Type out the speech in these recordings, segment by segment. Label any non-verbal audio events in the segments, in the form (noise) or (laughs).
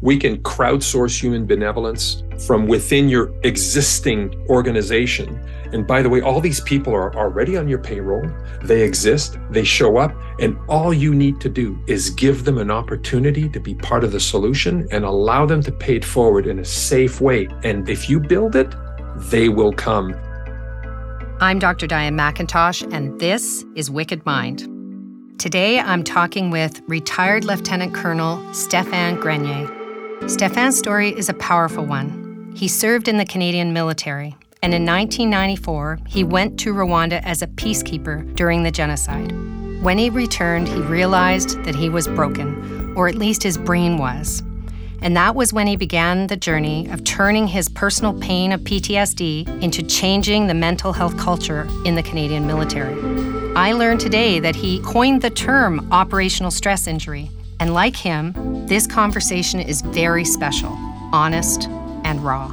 we can crowdsource human benevolence from within your existing organization. And by the way, all these people are already on your payroll. They exist, they show up, and all you need to do is give them an opportunity to be part of the solution and allow them to pay it forward in a safe way. And if you build it, they will come. I'm Dr. Diane McIntosh, and this is Wicked Mind. Today, I'm talking with retired Lieutenant Colonel Stéphane Grenier. Stéphane's story is a powerful one. He served in the Canadian military, and in 1994, he went to Rwanda as a peacekeeper during the genocide. When he returned, he realized that he was broken, or at least his brain was. And that was when he began the journey of turning his personal pain of PTSD into changing the mental health culture in the Canadian military. I learned today that he coined the term operational stress injury and like him, this conversation is very special, honest, and raw.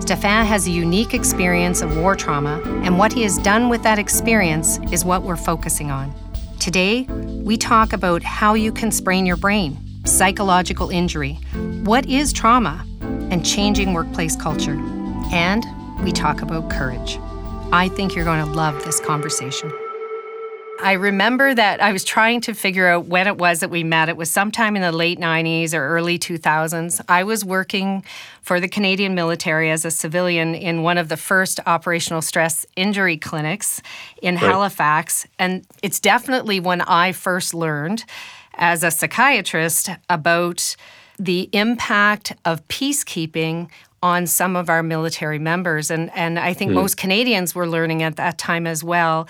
Stéphane has a unique experience of war trauma, and what he has done with that experience is what we're focusing on. Today, we talk about how you can sprain your brain, psychological injury, what is trauma, and changing workplace culture. And we talk about courage. I think you're going to love this conversation. I remember that I was trying to figure out when it was that we met. It was sometime in the late 90s or early 2000s. I was working for the Canadian military as a civilian in one of the first operational stress injury clinics in right. Halifax. And it's definitely when I first learned as a psychiatrist about the impact of peacekeeping on some of our military members. And, and I think mm. most Canadians were learning at that time as well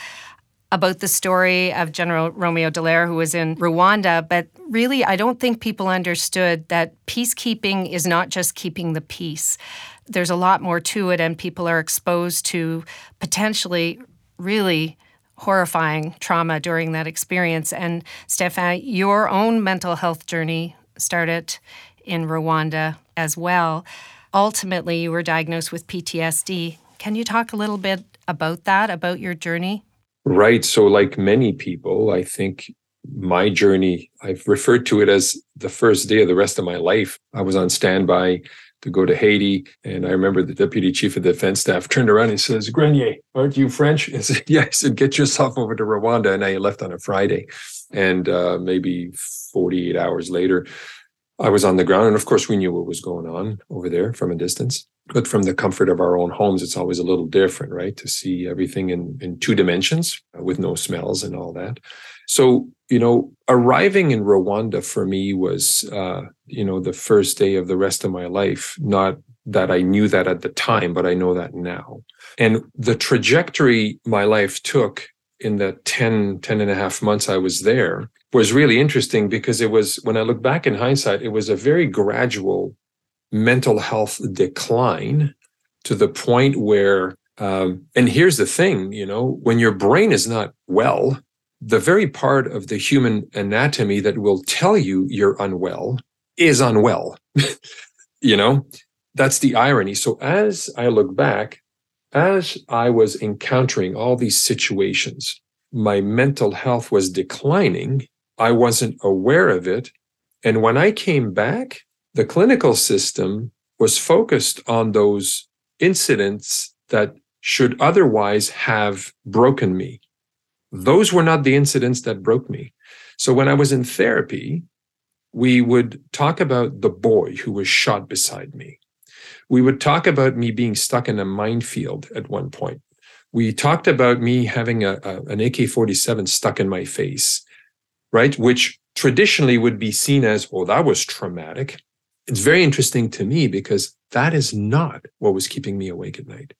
about the story of General Romeo Dallaire, who was in Rwanda. But really, I don't think people understood that peacekeeping is not just keeping the peace. There's a lot more to it, and people are exposed to potentially really horrifying trauma during that experience. And Stéphane, your own mental health journey started in Rwanda as well. Ultimately, you were diagnosed with PTSD. Can you talk a little bit about that, about your journey? Right. So, like many people, I think my journey, I've referred to it as the first day of the rest of my life. I was on standby to go to Haiti. And I remember the deputy chief of defense staff turned around and says, Grenier, aren't you French? I said, yeah. I said, get yourself over to Rwanda. And I left on a Friday. And uh, maybe 48 hours later, I was on the ground. And of course, we knew what was going on over there from a distance. But from the comfort of our own homes, it's always a little different, right? To see everything in, in two dimensions uh, with no smells and all that. So, you know, arriving in Rwanda for me was, uh, you know, the first day of the rest of my life. Not that I knew that at the time, but I know that now. And the trajectory my life took in the 10, 10 and a half months I was there was really interesting because it was, when I look back in hindsight, it was a very gradual mental health decline to the point where um, and here's the thing you know when your brain is not well the very part of the human anatomy that will tell you you're unwell is unwell (laughs) you know? That's the irony. So as i look back as i was encountering all these situations my mental health was declining. I wasn't aware of it. And when i came back the clinical system was focused on those incidents that should otherwise have broken me. Those were not the incidents that broke me. So when I was in therapy, we would talk about the boy who was shot beside me. We would talk about me being stuck in a minefield at one point. We talked about me having a, a an AK 47 stuck in my face, right? Which traditionally would be seen as, well, that was traumatic it's very interesting to me because that is not what was keeping me awake at night.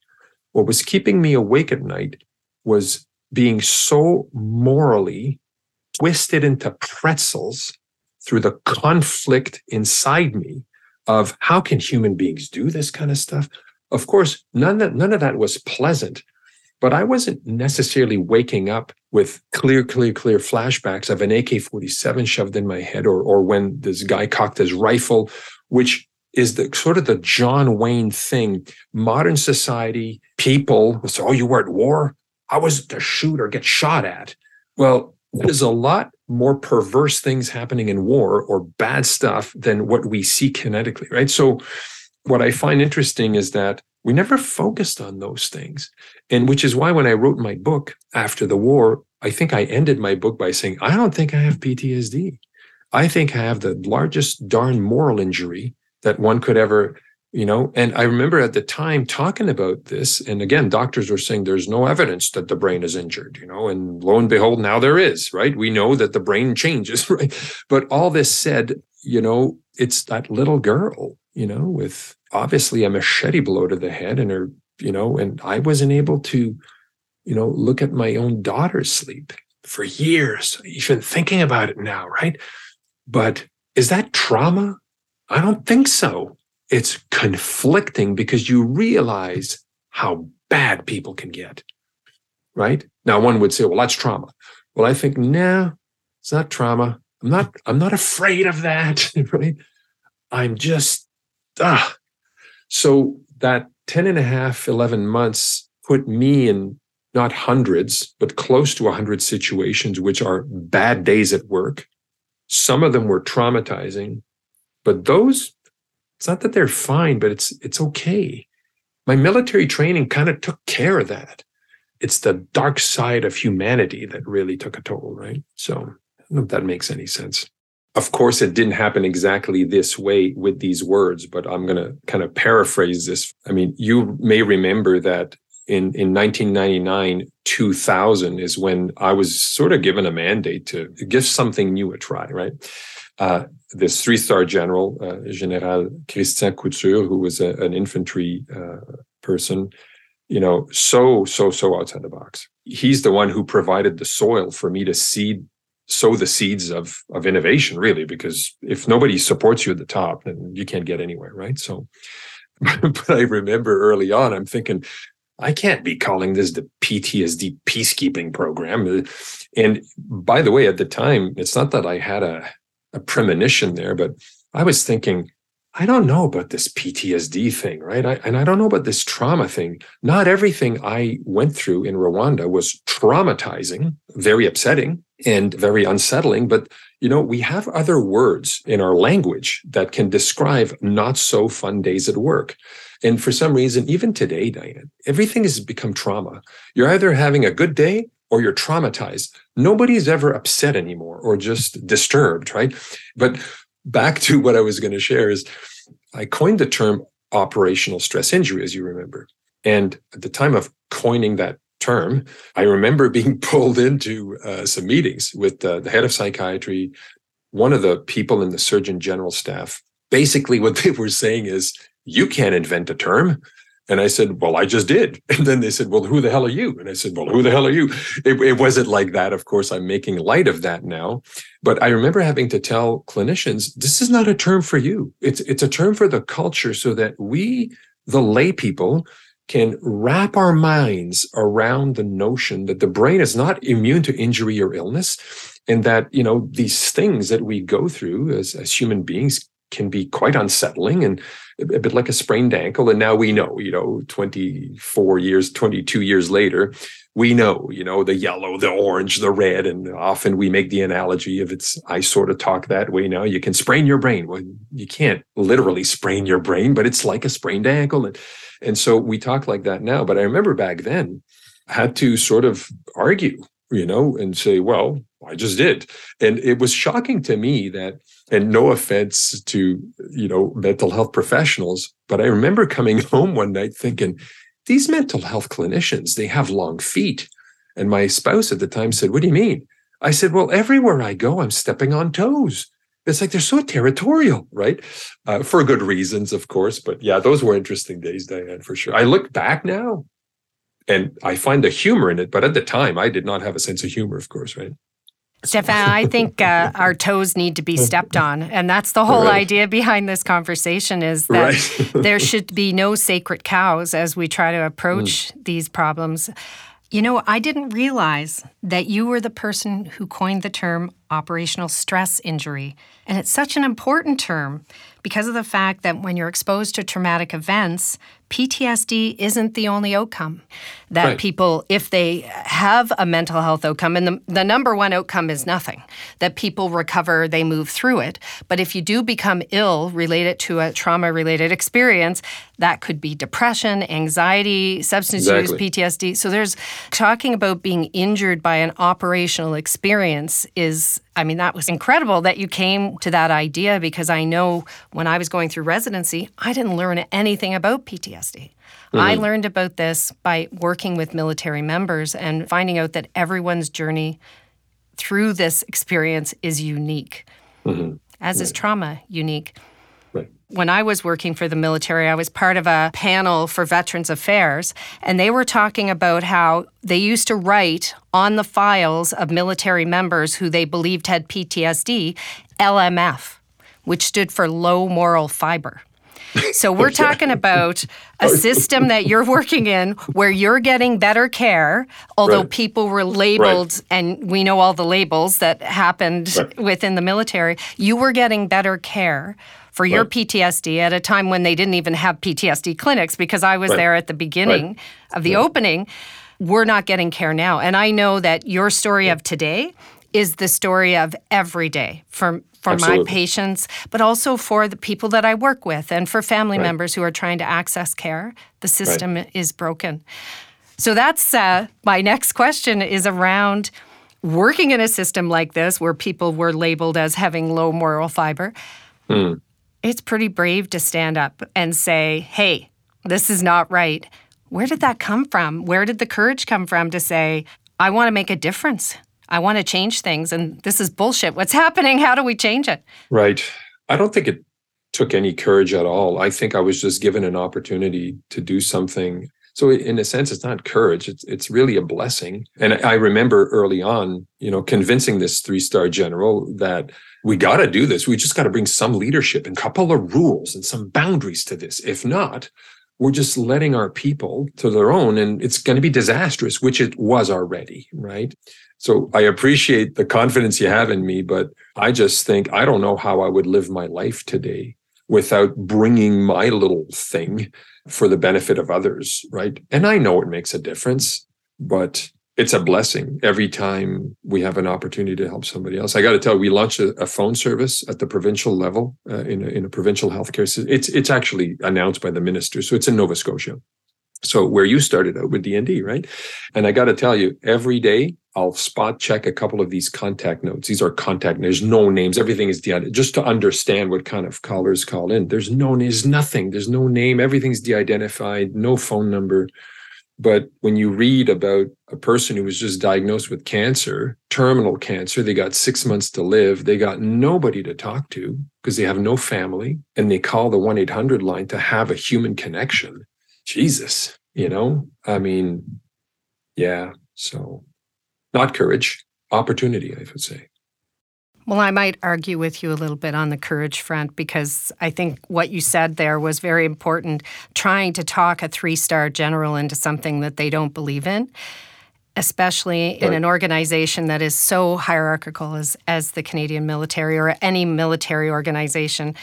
What was keeping me awake at night was being so morally twisted into pretzels through the conflict inside me of how can human beings do this kind of stuff? Of course, none of, none of that was pleasant, but I wasn't necessarily waking up with clear, clear, clear flashbacks of an AK 47 shoved in my head or, or when this guy cocked his rifle which is the sort of the John Wayne thing. Modern society, people will say, Oh, you were at war? How was to shoot or get shot at? Well, there's a lot more perverse things happening in war or bad stuff than what we see kinetically, right? So, what I find interesting is that we never focused on those things. And which is why when I wrote my book after the war, I think I ended my book by saying, I don't think I have PTSD. I think I have the largest darn moral injury that one could ever you know and i remember at the time talking about this and again doctors were saying there's no evidence that the brain is injured you know and lo and behold now there is right? We know that the brain (laughs) changes right? But all this said you know it's that little girl you know with obviously a machete blow to the head and her you know and i wasn't able to you know look at my own daughter's sleep for years even thinking about it now right but is that trauma i don't think so it's conflicting because you realize how bad people can get. Right? Now one would say, well, that's trauma. Well, I think, no, it's not trauma. I'm not, I'm not afraid of that. (laughs) Right? I'm just ah. So that 10 and a half, 11 months put me in not hundreds, but close to 100 situations, which are bad days at work. Some of them were traumatizing, but those it's not that they're fine, but it's it's okay. My military training kind of took care of that. It's the dark side of humanity that really took a toll, right? So I don't know if that makes any sense. Of course, it didn't happen exactly this way with these words, but I'm going to kind of paraphrase this. I mean, you may remember that in, in 1999, 2000 is when I was sort of given a mandate to give something new a try, right? Uh, this three star general, uh, General Christian Couture, who was a, an infantry uh, person, you know, so, so, so outside the box. He's the one who provided the soil for me to seed, sow the seeds of, of innovation, really, because if nobody supports you at the top, then you can't get anywhere, right? So, (laughs) but I remember early on, I'm thinking, I can't be calling this the PTSD peacekeeping program. Uh, and by the way, at the time, it's not that I had a a premonition there, but I was thinking, I don't know about this PTSD thing, right? I, and I don't know about this trauma thing. Not everything I went through in Rwanda was traumatizing, very upsetting, and very unsettling. But, you know, we have other words in our language that can describe not so fun days at work. And for some reason, even today, Diane, everything has become trauma. You're either having a good day or you're traumatized. Nobody's ever upset anymore or just disturbed, right? But back to what I was going to share is I coined the term operational stress injury, as you remember. And at the time of coining that term, I remember being (laughs) pulled into uh, some meetings with uh, the head of psychiatry, one of the people in the Surgeon General staff. Basically, what they were saying is, you can't invent a term. And I said, Well, I just did. (laughs) And then they said, Well, who the hell are you? And I said, Well, who the hell are you? It, it, wasn't like that. Of course, I'm making light of that now. But I remember having to tell clinicians, this is not a term for you. It's it's a term for the culture so that we, the lay people, can wrap our minds around the notion that the brain is not immune to injury or illness. And that, you know, these things that we go through as, as human beings can be quite unsettling and a bit like a sprained ankle. And now we know, you know, 24 years, 22 years later, we know, you know, the yellow, the orange, the red. And often we make the analogy of it's, I sort of talk that way now. You can sprain your brain. Well, you can't literally sprain your brain, but it's like a sprained ankle. And, and so we talk like that now. But I remember back then, I had to sort of argue, you know, and say, well, I just did. And it was shocking to me that, and no offense to, you know, mental health professionals, but I remember coming (laughs) home one night thinking, these mental health clinicians, they have long feet. And my spouse at the time said, What do you mean? I said, Well, everywhere I go, I'm stepping on toes. It's like they're so territorial, right? Uh, for good reasons, of course. But yeah, those were interesting days, Diane, for sure. I look back now and I find the humor in it. But at the time, I did not have a sense of humor, of course, right? Stéphane, I think uh, our toes need to be stepped on, and that's the whole right. idea behind this conversation: is that right. (laughs) there should be no sacred cows as we try to approach mm. these problems. You know, I didn't realize that you were the person who coined the term operational stress injury. And it's such an important term because of the fact that when you're exposed to traumatic events, PTSD isn't the only outcome. That right. people, if they have a mental health outcome, and the, the number one outcome is nothing, that people recover, they move through it. But if you do become ill related to a trauma related experience, that could be depression, anxiety, substance exactly. use, PTSD. So there's talking about being injured by an operational experience is I mean, that was incredible that you came to that idea because I know when I was going through residency, I didn't learn anything about PTSD. Mm-hmm. I learned about this by working with military members and finding out that everyone's journey through this experience is unique, mm-hmm. as is trauma unique. When I was working for the military, I was part of a panel for Veterans Affairs, and they were talking about how they used to write on the files of military members who they believed had PTSD LMF, which stood for low moral fiber. So we're okay. talking about a (laughs) system that you're working in where you're getting better care, although right. people were labeled, right. and we know all the labels that happened right. within the military. You were getting better care for your PTSD at a time when they didn't even have PTSD clinics because I was there at the beginning of the opening. We're not getting care now. And I know that your story of today is the story of every day for for Absolutely. my patients, but also for the people that I work with and for family right. members who are trying to access care. The system right. is broken. So that's uh, my next question is around working in a system like this where people were labeled as having low moral fiber. Hmm it's pretty brave to stand up and say, hey, this is not right. Where did that come from? Where did the courage come from to say, I want to make a difference? I want to change things, and this is bullshit. What's (laughs) happening? How do we change it? Right. I don't think it took any courage at all. I think I was just given an opportunity to do something. So in a sense, it's not courage. It's it's really a blessing. And I remember early on, you know, convincing this three star general that we got to do this. We just got to bring some leadership and couple of rules and some boundaries to this. If not, we're just letting our people to their own and it's going to be disastrous, which it was already, right? So I appreciate the confidence you have in me, but I just think I don't know how I would live my life today without bringing my little thing for the benefit of others, right? And I know it makes a difference, but it's a blessing every time we have an opportunity to help somebody else. I got to tell, you, we launched a, a, phone service at the provincial level uh, in, a, in a provincial healthcare system. It's it's actually announced by the minister, so it's in Nova Scotia. So where you started out with DND, right? And I got to tell you, every day I'll spot check a couple of these contact notes. These are contact. There's no names. Everything is de- just to understand what kind of callers call in. There's no. There's nothing. There's no name. Everything's de-identified. No phone number. But when you read about a person who was just diagnosed with cancer, terminal cancer, they got six months to live, they got nobody to talk to because they have no family, and they call the 1 800 line to have a human connection. Jesus, you know, I mean, yeah. So not courage, opportunity, I would say. Well, I might argue with you a little bit on the courage front because I think what you said there was very important. Trying to talk a three star general into something that they don't believe in, especially right. in an organization that is so hierarchical as, as the Canadian military or any military organization.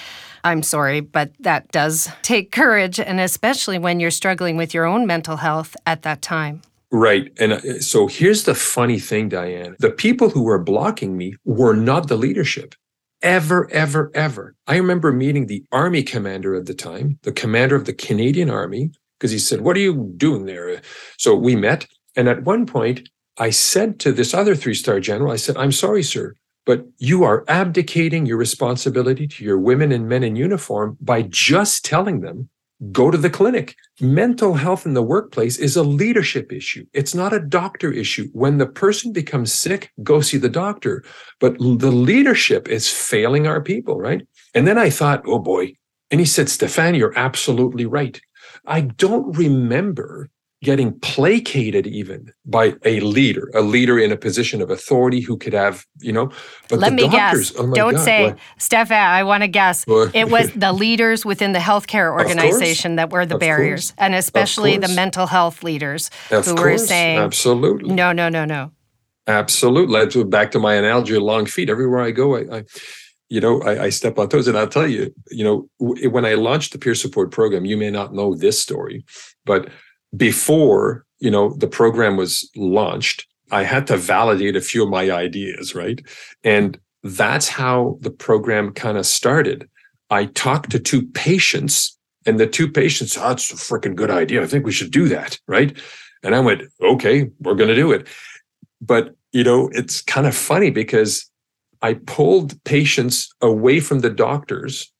I'm sorry, but that does take courage, and especially when you're struggling with your own mental health at that time. Right. And uh, so here's the funny thing, Diane. The people who were blocking me were not the leadership. Ever, ever, ever. I remember meeting the army commander at the time, the commander of the Canadian Army, because he said, What are you doing there? So we met. And at one point, I said to this other three star general, I said, I'm sorry, sir, but you are abdicating your responsibility to your women and men in uniform by just telling them go to the clinic. Mental health in the workplace is a leadership issue. It's not a doctor issue. When the person becomes sick, go see the doctor. But the leadership is failing our people, right? And then I thought, oh boy. And he said, Stéphane, you're absolutely right. I don't remember getting placated even by a leader, a leader in a position of authority who could have, you know, but let me doctors, guess. Oh Don't God, say? Stéphane, I want to guess. (laughs) it was the leaders within the healthcare organization that were the barriers, course. and especially the mental health leaders of who course. were saying, absolutely. No, no, no, no. Absolutely. Back to my analogy of long feet. Everywhere I go, I, I you know, I, I, step on toes. And I'll tell you, you know, when I launched the peer support program, you may not know this story, but before, you know, the program was launched, I had to validate a few of my ideas, right? And that's how the program kind of started. I talked to two patients, and the two patients, ah, oh, that's a freaking good idea. I think we should do that, right? And I went, okay, we're going to do it. But, you know, it's kind of funny because I pulled patients away from the doctors.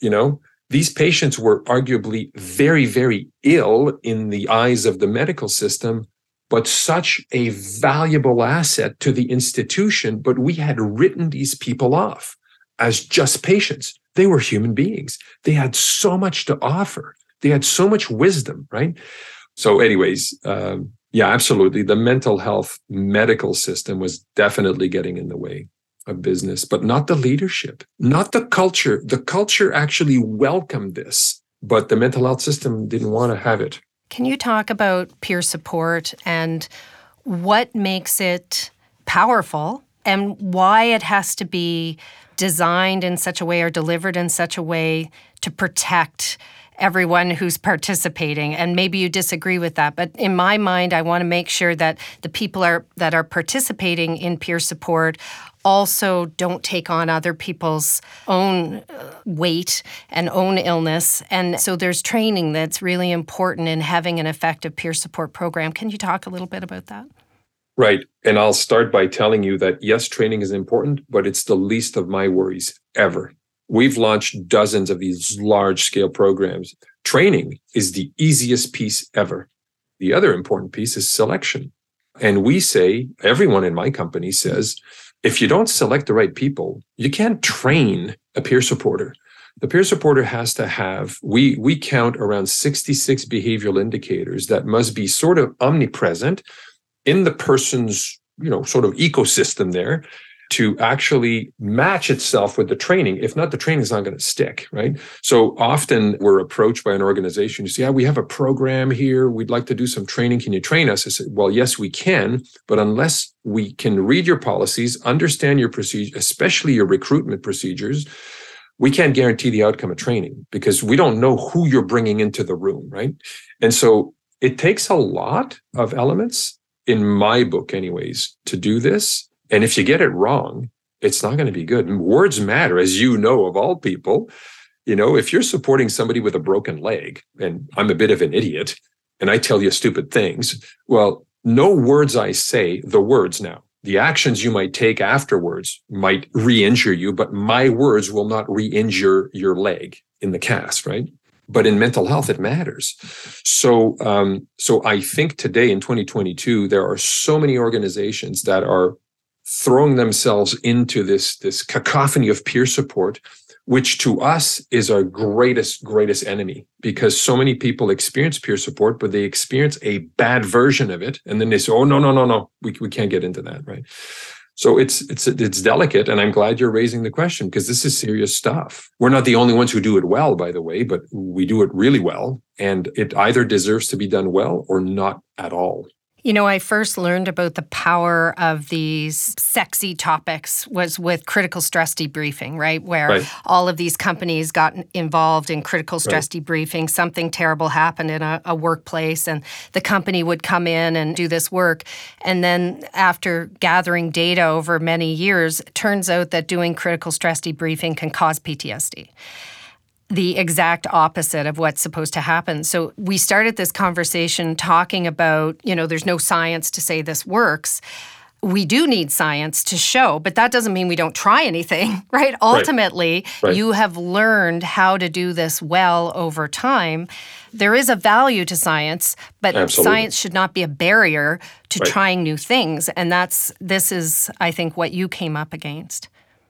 You know, these patients were arguably very, very ill in the eyes of the medical system, but such a valuable asset to the institution. But we had written these people off as just patients. They were human beings. They had so much to offer. They had so much wisdom, right? So, anyways, um, yeah, absolutely. The mental health medical system was definitely getting in the way of business, but not the leadership, not the culture. The culture actually welcomed this, but the mental health system didn't want to have it. Can you talk about peer support and what makes it powerful and why it has to be designed in such a way or delivered in such a way to protect everyone who's participating and maybe you disagree with that but in my mind I want to make sure that the people are that are participating in peer support also don't take on other people's own uh, weight and own illness. And so there's training that's really important in having an effective peer support program. Can you talk a little bit about that? Right. And I'll start by telling you that yes, training is important, but it's the least of my worries ever. We've launched dozens of these large scale programs. Training is the easiest piece ever. The other important piece is selection. And we say, everyone in my company says, if you don't select the right people, you can't train a peer supporter. The peer supporter has to have, we, we count around 66 behavioral indicators that must be sort of omnipresent in the person's, you know, sort of ecosystem there to actually match itself with the training. If not, the training is not going to stick, right? So often we're approached by an organization. You say, yeah, we have a program here. We'd like to do some training. Can you train us? I said, well, yes, we can. But unless we can read your policies, understand your procedure, especially your recruitment procedures, we can't guarantee the outcome of training because we don't know who you're bringing into the room, right? And so it takes a lot of elements in my book anyways to do this and if you get it wrong, it's not going to be good. words matter, as you know, of all people. You know, if you're supporting somebody with a broken leg, and I'm a bit of an idiot, and I tell you stupid things, well, no words I say, the words now. The actions you might take afterwards might re injure you, but my words will not re injure your leg in the cast, right? But in mental health, it matters. So, um, so I think today in 2022, there are so many organizations that are throwing themselves into this this cacophony of peer support which to us is our greatest greatest enemy because so many people experience peer support but they experience a bad version of it. And then they say oh no no no no. We, we can't get into that right? So it's it's it's delicate and i'm glad you're raising the question because this is serious stuff. We're not the only ones who do it well by the way but we do it really well and it either deserves to be done well or not at all you know, I first learned about the power of these sexy topics was with critical stress debriefing, right? Where right. all of these companies got involved in critical stress right. debriefing. Something terrible happened in a, a workplace, and the company would come in and do this work. And then, after gathering data over many years, it turns out that doing critical stress debriefing can cause PTSD the exact opposite of what's supposed to happen. So we started this conversation talking about, you know, there's no science to say this works. We do need science to show, but that doesn't mean we don't try anything, (laughs) right? Ultimately, right. Right. you have learned how to do this well over time. There is a value to science, but Absolutely. science should not be a barrier to right. trying new things. And that's this is I think what you came up against.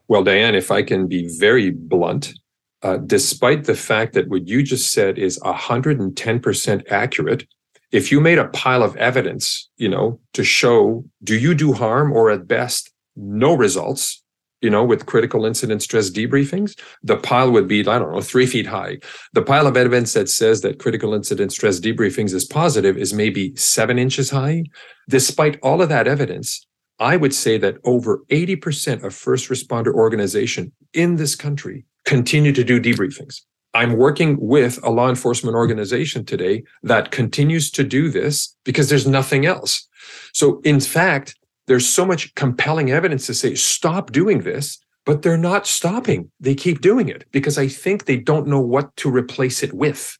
Well, Diane, if I can be very blunt, uh, despite the fact that what you just said is 110% accurate, if you made a pile of evidence, you know, to show do you do harm or at best no results, you know, with critical incident stress debriefings, the pile would be, I don't know, three feet high. The pile of evidence that says that critical incident stress debriefings is positive is maybe seven inches high. Despite all of that evidence, I would say that over 80% of first responder organization in this country continue to do debriefings. I'm working with a law enforcement organization today that continues to do this because there's nothing else. So, in fact, there's so much compelling evidence to say, stop doing this, but they're not stopping. They keep doing it because I think they don't know what to replace it with.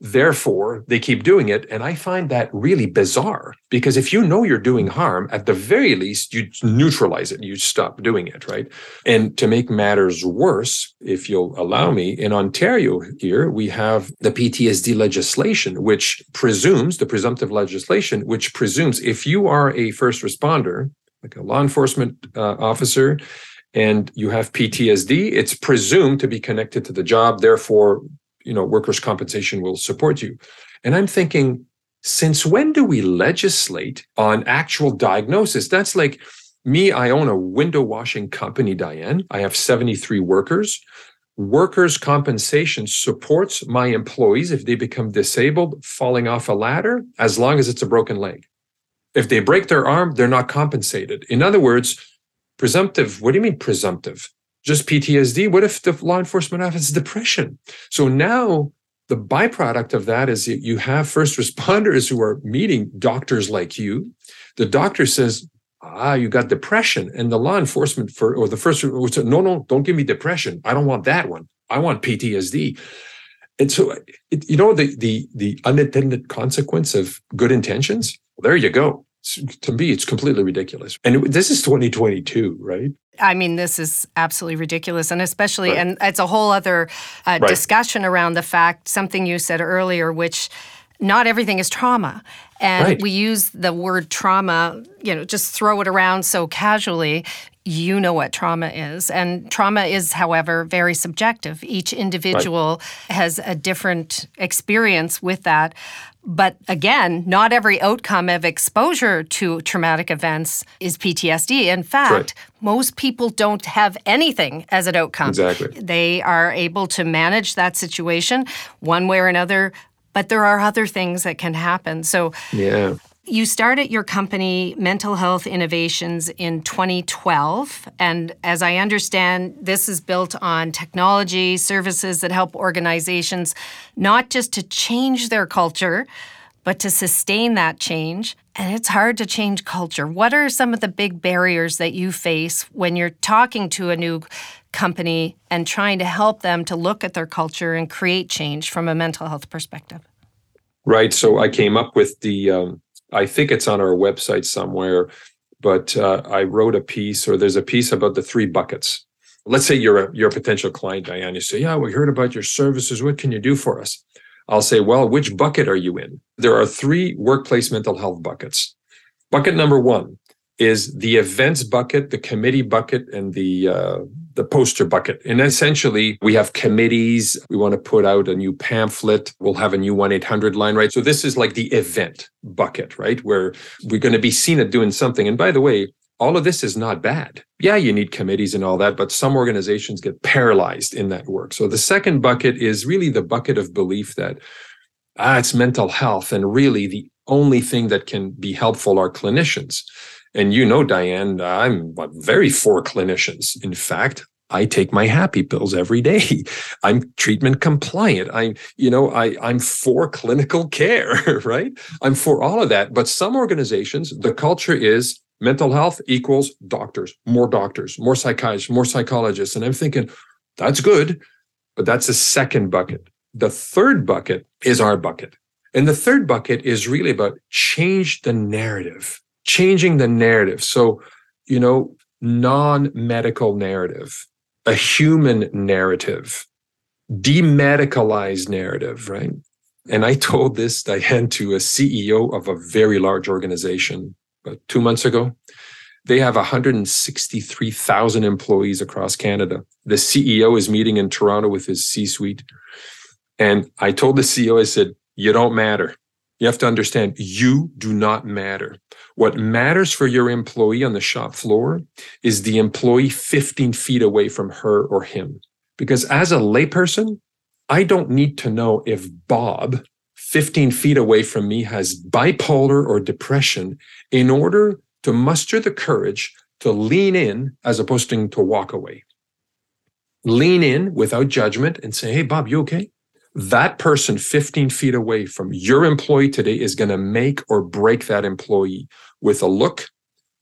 Therefore, they keep doing it. And I find that really bizarre because if you know you're doing harm, at the very least, you neutralize it, you stop doing it, right? And to make matters worse, if you'll allow me, in Ontario here, we have the PTSD legislation, which presumes the presumptive legislation, which presumes if you are a first responder, like a law enforcement uh, officer, and you have PTSD, it's presumed to be connected to the job. Therefore, you know workers compensation will support you. And i'm thinking since when do we legislate on actual diagnosis? That's like me i own a window washing company diane. I have 73 workers. Workers compensation supports my employees if they become disabled falling off a ladder as long as it's a broken leg. If they break their arm they're not compensated. In other words presumptive what do you mean presumptive just PTSD? What if the law enforcement office depression? So now the byproduct of that is you have first responders who are meeting doctors like you. The doctor says, ah, you got depression. And the law enforcement for, or the first, would say, no, no, don't give me depression. I don't want that one. I want PTSD. And so, it, you know, the, the, the unintended consequence of good intentions, well, there you go. To me, it's completely ridiculous. And it, this is 2022, right? I mean, this is absolutely ridiculous. And especially, right. and it's a whole other uh, right. discussion around the fact, something you said earlier, which not everything is trauma. And right. we use the word trauma, you know, just throw it around so casually. You know what trauma is. And trauma is, however, very subjective. Each individual right. has a different experience with that. But again, not every outcome of exposure to traumatic events is PTSD. In fact, right. most people don't have anything as an outcome. Exactly. They are able to manage that situation one way or another, but there are other things that can happen. So, yeah. You started your company, Mental Health Innovations, in 2012. And as I understand, this is built on technology, services that help organizations not just to change their culture, but to sustain that change. And it's hard to change culture. What are some of the big barriers that you face when you're talking to a new company and trying to help them to look at their culture and create change from a mental health perspective? Right. So I came up with the um, I think it's on our website somewhere, but uh, I wrote a piece or there's a piece about the three buckets. Let's say you're a you're a potential client, Diane. You say, "Yeah, we heard about your services. What can you do for us?" I'll say, "Well, which bucket are you in?" There are three workplace mental health buckets. Bucket number one is the events bucket, the committee bucket, and the uh, the poster bucket. And essentially, we have committees. We want to put out a new pamphlet. We'll have a new 1 800 line, right? So this is like the event bucket, right? Where we're going to be seen at doing something. And by the way, all of this is not bad. Yeah, you need committees and all that, but some organizations get paralyzed in that work. So the second bucket is really the bucket of belief that ah, it's mental health. And really, the only thing that can be helpful are clinicians. And you know, Diane, I'm very for clinicians. In fact, I take my happy pills every day. (laughs) I'm treatment compliant. I'm, you know, I, I'm for clinical care, (laughs) right? I'm for all of that. But some organizations, the culture is mental health equals doctors, more doctors, more psychiatrists, more psychologists. And I'm thinking, that's good, but that's a second bucket. The third bucket is our bucket. And the third bucket is really about change the narrative changing the narrative. So, you know, non medical narrative, a human narrative, demedicalized narrative, right? And I told this, Diane, to a CEO of a very large organization about two months ago. They have 163,000 employees across Canada. The CEO is meeting in Toronto with his C suite. And I told the CEO, I said, You don't matter. You have to understand you do not matter. What matters for your employee on the shop floor is the employee 15 feet away from her or him. Because as a layperson, I don't need to know if Bob 15 feet away from me has bipolar or depression in order to muster the courage to lean in as opposed to, walk away. Lean in without judgment and say, Hey, Bob, you okay? That person 15 feet away from your employee today is going to make or break that employee with a look,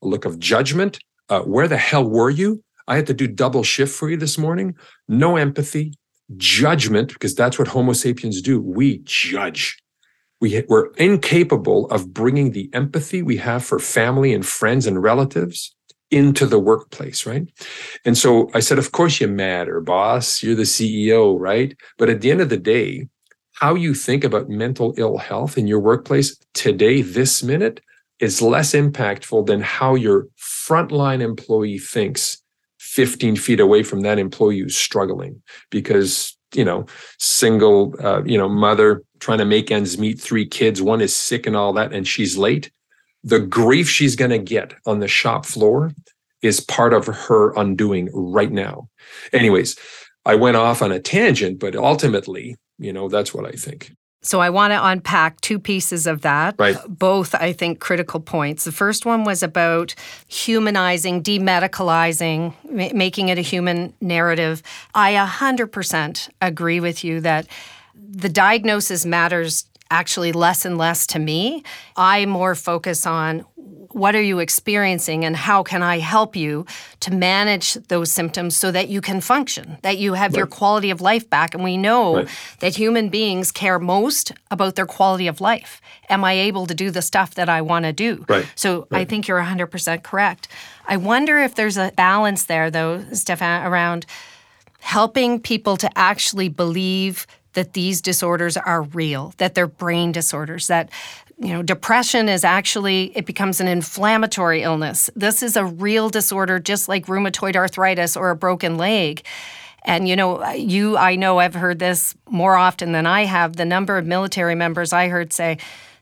a look of judgment. Uh, where the hell were you? I had to do double shift for you this morning. No empathy, judgment, because that's what Homo sapiens do. We judge. We, we're incapable of bringing the empathy we have for family and friends and relatives into the workplace, right? And so I said, Of course you matter, boss. You're the CEO, right? But at the end of the day, how you think about mental ill health in your workplace today, this minute, is less impactful than how your frontline employee thinks 15 feet away from that employee who's struggling because you know single uh, you know mother trying to make ends meet three kids one is sick and all that and she's late the grief she's going to get on the shop floor is part of her undoing right now anyways i went off on a tangent but ultimately you know that's what i think so I want to unpack two pieces of that. Right. Both, I think, critical points. The first one was about humanizing, demedicalizing, making it a human narrative. I 100% agree with you that the diagnosis matters actually less and less to me. I more focus on what are you experiencing and how can I help you to manage those symptoms so that you can function, that you have right. your quality of life back. And we know right. that human beings care most about their quality of life. Am I able to do the stuff that I want to do? Right. So I think you're 100% correct. I wonder if there's a balance there, though, Stéphane, around helping people to actually believe that these disorders are real, that they're brain disorders, that you know depression is actually it becomes an inflammatory illness. This is a real disorder just like rheumatoid arthritis or a broken leg. And you know, you I know I've heard this more often than I have. The number of military members I heard say,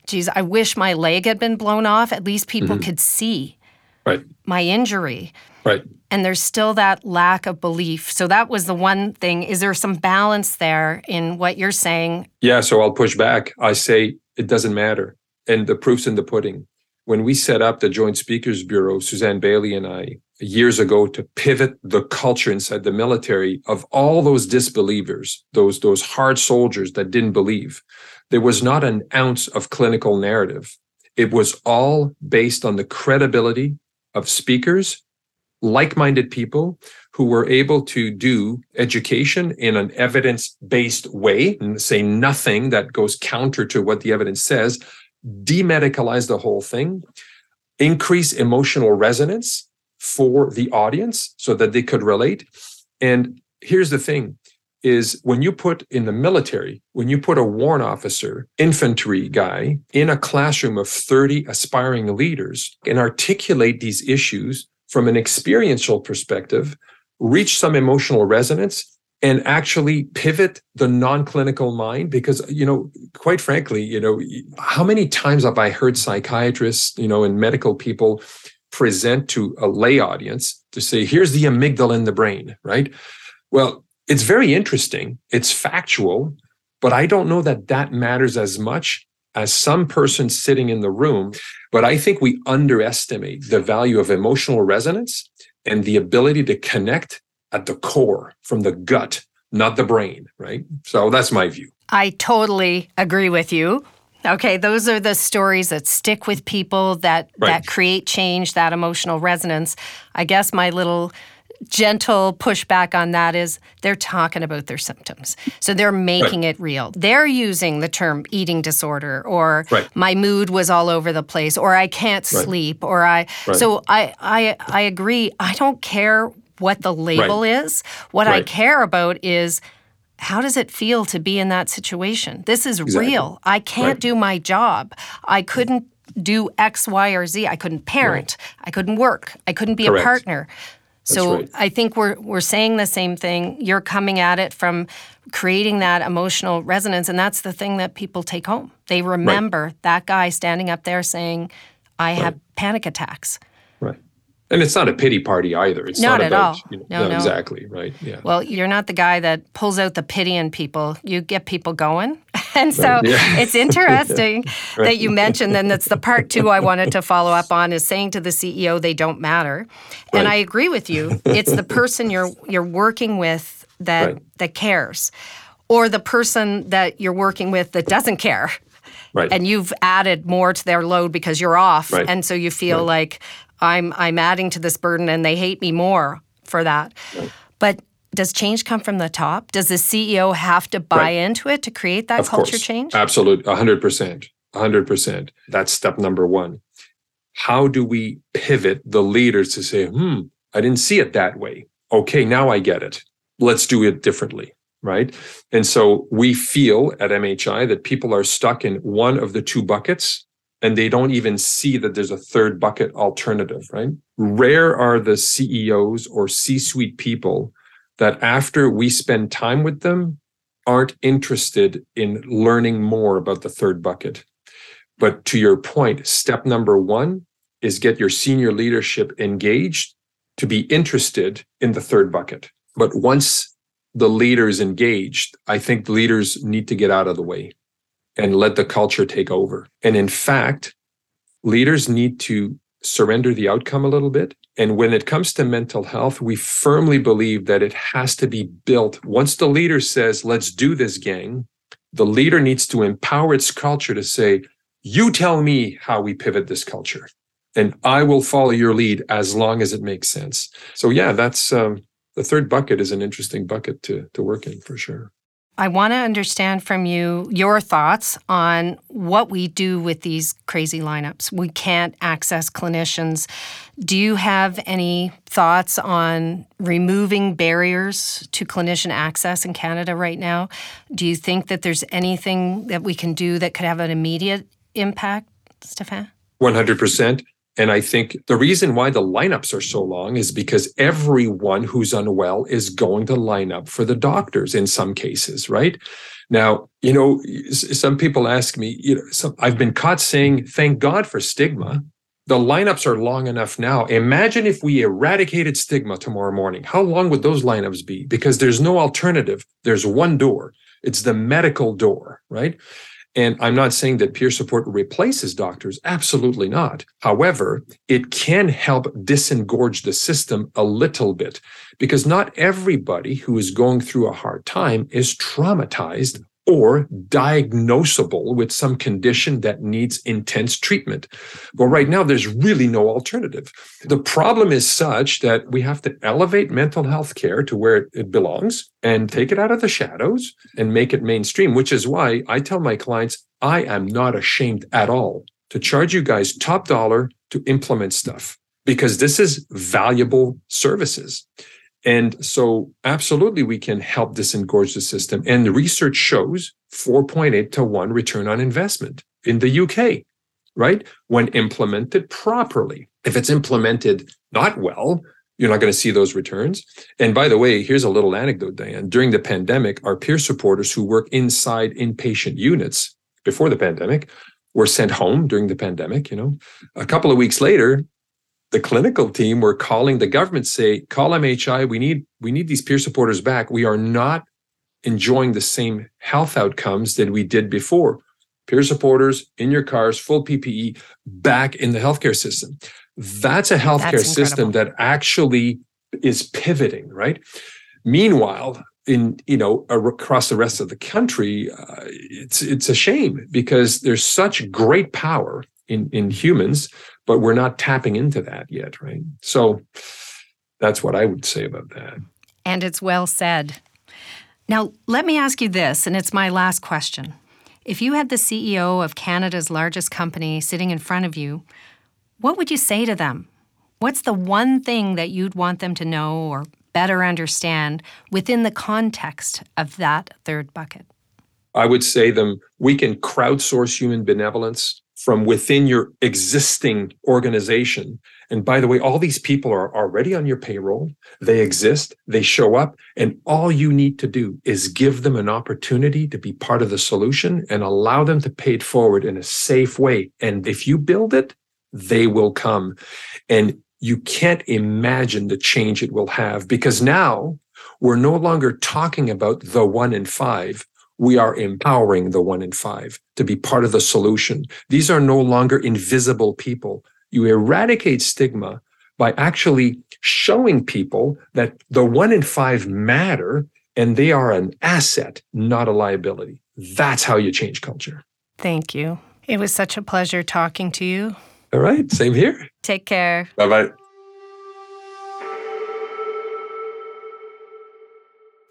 "Geez, I wish my leg had been blown off. At least people mm-hmm. could see right. my injury." Right and there's still that lack of belief. So that was the one thing. Is there some balance there in what you're saying? Yeah, so I'll push back. I say it doesn't matter. And the proof's in the pudding. When we set up the Joint Speakers Bureau, Suzanne Bailey and I, years ago to pivot the culture inside the military of all those disbelievers, those, those hard soldiers that didn't believe, there was not an ounce of clinical narrative. It was all based on the credibility of speakers like minded people who were able to do education in an evidence based way and say nothing that goes counter to what the evidence says, demedicalize the whole thing, increase emotional resonance for the audience so that they could relate. And here's the thing is when you put in the military, when you put a warrant officer, infantry guy in a classroom of 30 aspiring leaders and articulate these issues from an experiential perspective, reach some emotional resonance and actually pivot the non-clinical mind because you know quite frankly you know how many times have i heard psychiatrists you know and medical people present to a lay audience to say here's the amygdala in the brain right? Well it's very interesting. It's factual but i don't know that that matters as much as some person sitting in the room. But I think we underestimate the value of emotional resonance and the ability to connect at the core from the gut, not the brain, right? So that's my view. I totally agree with you. Okay, those are the stories that stick with people that right. that create change, that emotional resonance. I guess my little gentle pushback on that is they're talking about their symptoms. So they're making right. it real. They're using the term eating disorder or right. my mood was all over the place or I can't right. sleep or I So I I I agree. I don't care what the label is. What I care about is how does it feel to be in that situation? This is exactly. real. I can't do my job. I couldn't do X, Y, or Z. I couldn't parent. I couldn't work. I couldn't be Correct. a partner. So right. I think we're we're saying the same thing. You're coming at it from creating that emotional resonance, and that's the thing that people take home. They remember right. that guy standing up there saying, "I right. have panic attacks." Right. And it's not a pity party either. It's not, not at about, all. You know, no, no, no, exactly. Right. Yeah. Well, you're not the guy that pulls out the pity in people. You get people going. (laughs) And so yeah. it's (laughs) interesting (laughs) right. that you mentioned, and that's the part two I wanted to follow up on is saying to the CEO they don't matter. Right. And I agree with you. It's the person you're you're working with that right. that cares. Or the person that you're working with that doesn't care. Right. And you've added more to their load because you're off. And so you feel like I'm I'm adding to this burden and they hate me more for that. But does change come from the top? Does the CEO have to buy right. into it to create that of culture course. change? Absolutely, 100%. 100%. That's step number one. How do we pivot the leaders to say, hmm, I didn't see it that way. Okay, now I get it. Let's do it differently. Right. And so we feel at MHI that people are stuck in one of the two buckets and they don't even see that there's a third bucket alternative. Right. Rare are the CEOs or C suite people that after we spend time with them aren't interested in learning more about the third bucket. But to your point, step number one is get your senior leadership engaged to be interested in the third bucket. But once the leader is engaged, I think leaders need to get out of the way and let the culture take over. And in fact, leaders need to surrender the outcome a little bit and when it comes to mental health, we firmly believe that it has to be built. Once the leader says, let's do this, gang, the leader needs to empower its culture to say, you tell me how we pivot this culture, and I will follow your lead as long as it makes sense. So, yeah, that's um, the third bucket is an interesting bucket to, to work in for sure. I want to understand from you your thoughts on what we do with these crazy lineups. We can't access clinicians. Do you have any thoughts on removing barriers to clinician access in Canada right now? Do you think that there's anything that we can do that could have an immediate impact, Stéphane? 100%. And I think the reason why the lineups are so long is because everyone who's unwell is going to line up for the doctors in some cases, right? Now, you know, some people ask me, you know, some, I've been caught saying, thank God for stigma. The lineups are long enough now. Imagine if we eradicated stigma tomorrow morning. How long would those lineups be? Because there's no alternative. There's one door. It's the medical door, right? And I'm not saying that peer support replaces doctors, absolutely not. However, it can help disengorge the system a little bit because not everybody who is going through a hard time is traumatized or diagnosable with some condition that needs intense treatment. Well, right now, there's really no alternative. The problem is such that we have to elevate mental health care to where it belongs and take it out of the shadows and make it mainstream, which is why I tell my clients, I am not ashamed at all to charge you guys top dollar to implement stuff because this is valuable services. And so, absolutely, we can help disengorge the system. And the research shows 4.8 to 1 return on investment in the UK, right? When implemented properly. If it's implemented not well, you're not going to see those returns. And by the way, here's a little anecdote, Diane. During the pandemic, our peer supporters who work inside inpatient units before the pandemic were sent home during the pandemic. You know, a couple of weeks later, the clinical team were calling the government say call mhi we need we need these peer supporters back. We are not enjoying the same health outcomes that we did before. Peer supporters in your cars full ppe back in the healthcare system. That's a healthcare that's system that actually is pivoting right? Meanwhile in you know across the rest of the country uh, it's it's a shame because there's such great power in in humans but we're not tapping into that yet, right? So that's what I would say about that. And it's well said. Now, let me ask you this, and it's my last question. If you had the CEO of Canada's largest company sitting in front of you, what would you say to them? What's the one thing that you'd want them to know or better understand within the context of that third bucket? I would say them we can crowdsource human benevolence from within your existing organization. And by the way, all these people are already on your payroll. They exist, they show up, and all you need to do is give them an opportunity to be part of the solution and allow them to pay it forward in a safe way. And if you build it, they will come. And you can't imagine the change it will have because now we're no longer talking about the one in five we are empowering the one in five to be part of the solution. These are no longer invisible people. You eradicate stigma by actually showing people that the one in five matter and they are an asset, not a liability. That's how you change culture. Thank you. It was such a pleasure talking to you. All right. Same here. Take care. Bye bye.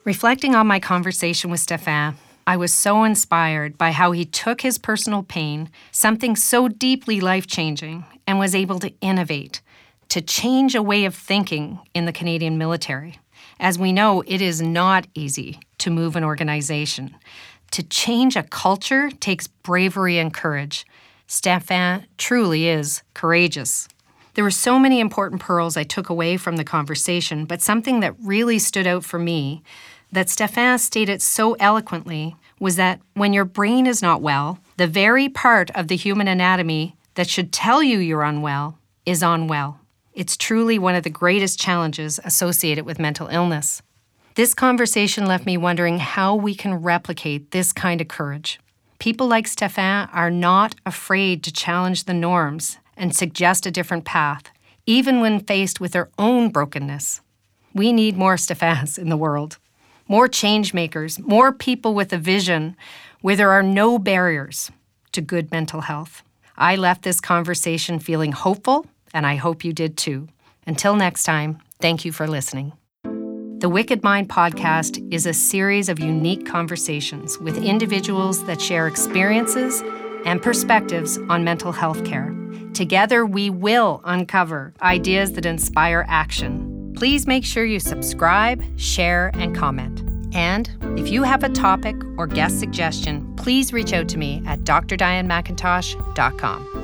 Reflecting on my conversation with Stéphane, I was so inspired by how he took his personal pain, something so deeply life changing, and was able to innovate, to change a way of thinking in the Canadian military. As we know, it is not easy to move an organization. To change a culture takes bravery and courage. Stéphane truly is courageous. There were so many important pearls I took away from the conversation, but something that really stood out for me that Stéphane stated so eloquently was that when your brain is not well, the very part of the human anatomy that should tell you you're unwell is unwell. It's truly one of the greatest challenges associated with mental illness. This conversation left me wondering how we can replicate this kind of courage. People like Stéphane are not afraid to challenge the norms and suggest a different path, even when faced with their own brokenness. We need more Stéphanes in the world more change makers, more people with a vision where there are no barriers to good mental health. I left this conversation feeling hopeful, and I hope you did too. Until next time, thank you for listening. The Wicked Mind podcast is a series of unique conversations with individuals that share experiences and perspectives on mental health care. Together, we will uncover ideas that inspire action Please make sure you subscribe, share, and comment. And if you have a topic or guest suggestion, please reach out to me at drdianemcintosh.com.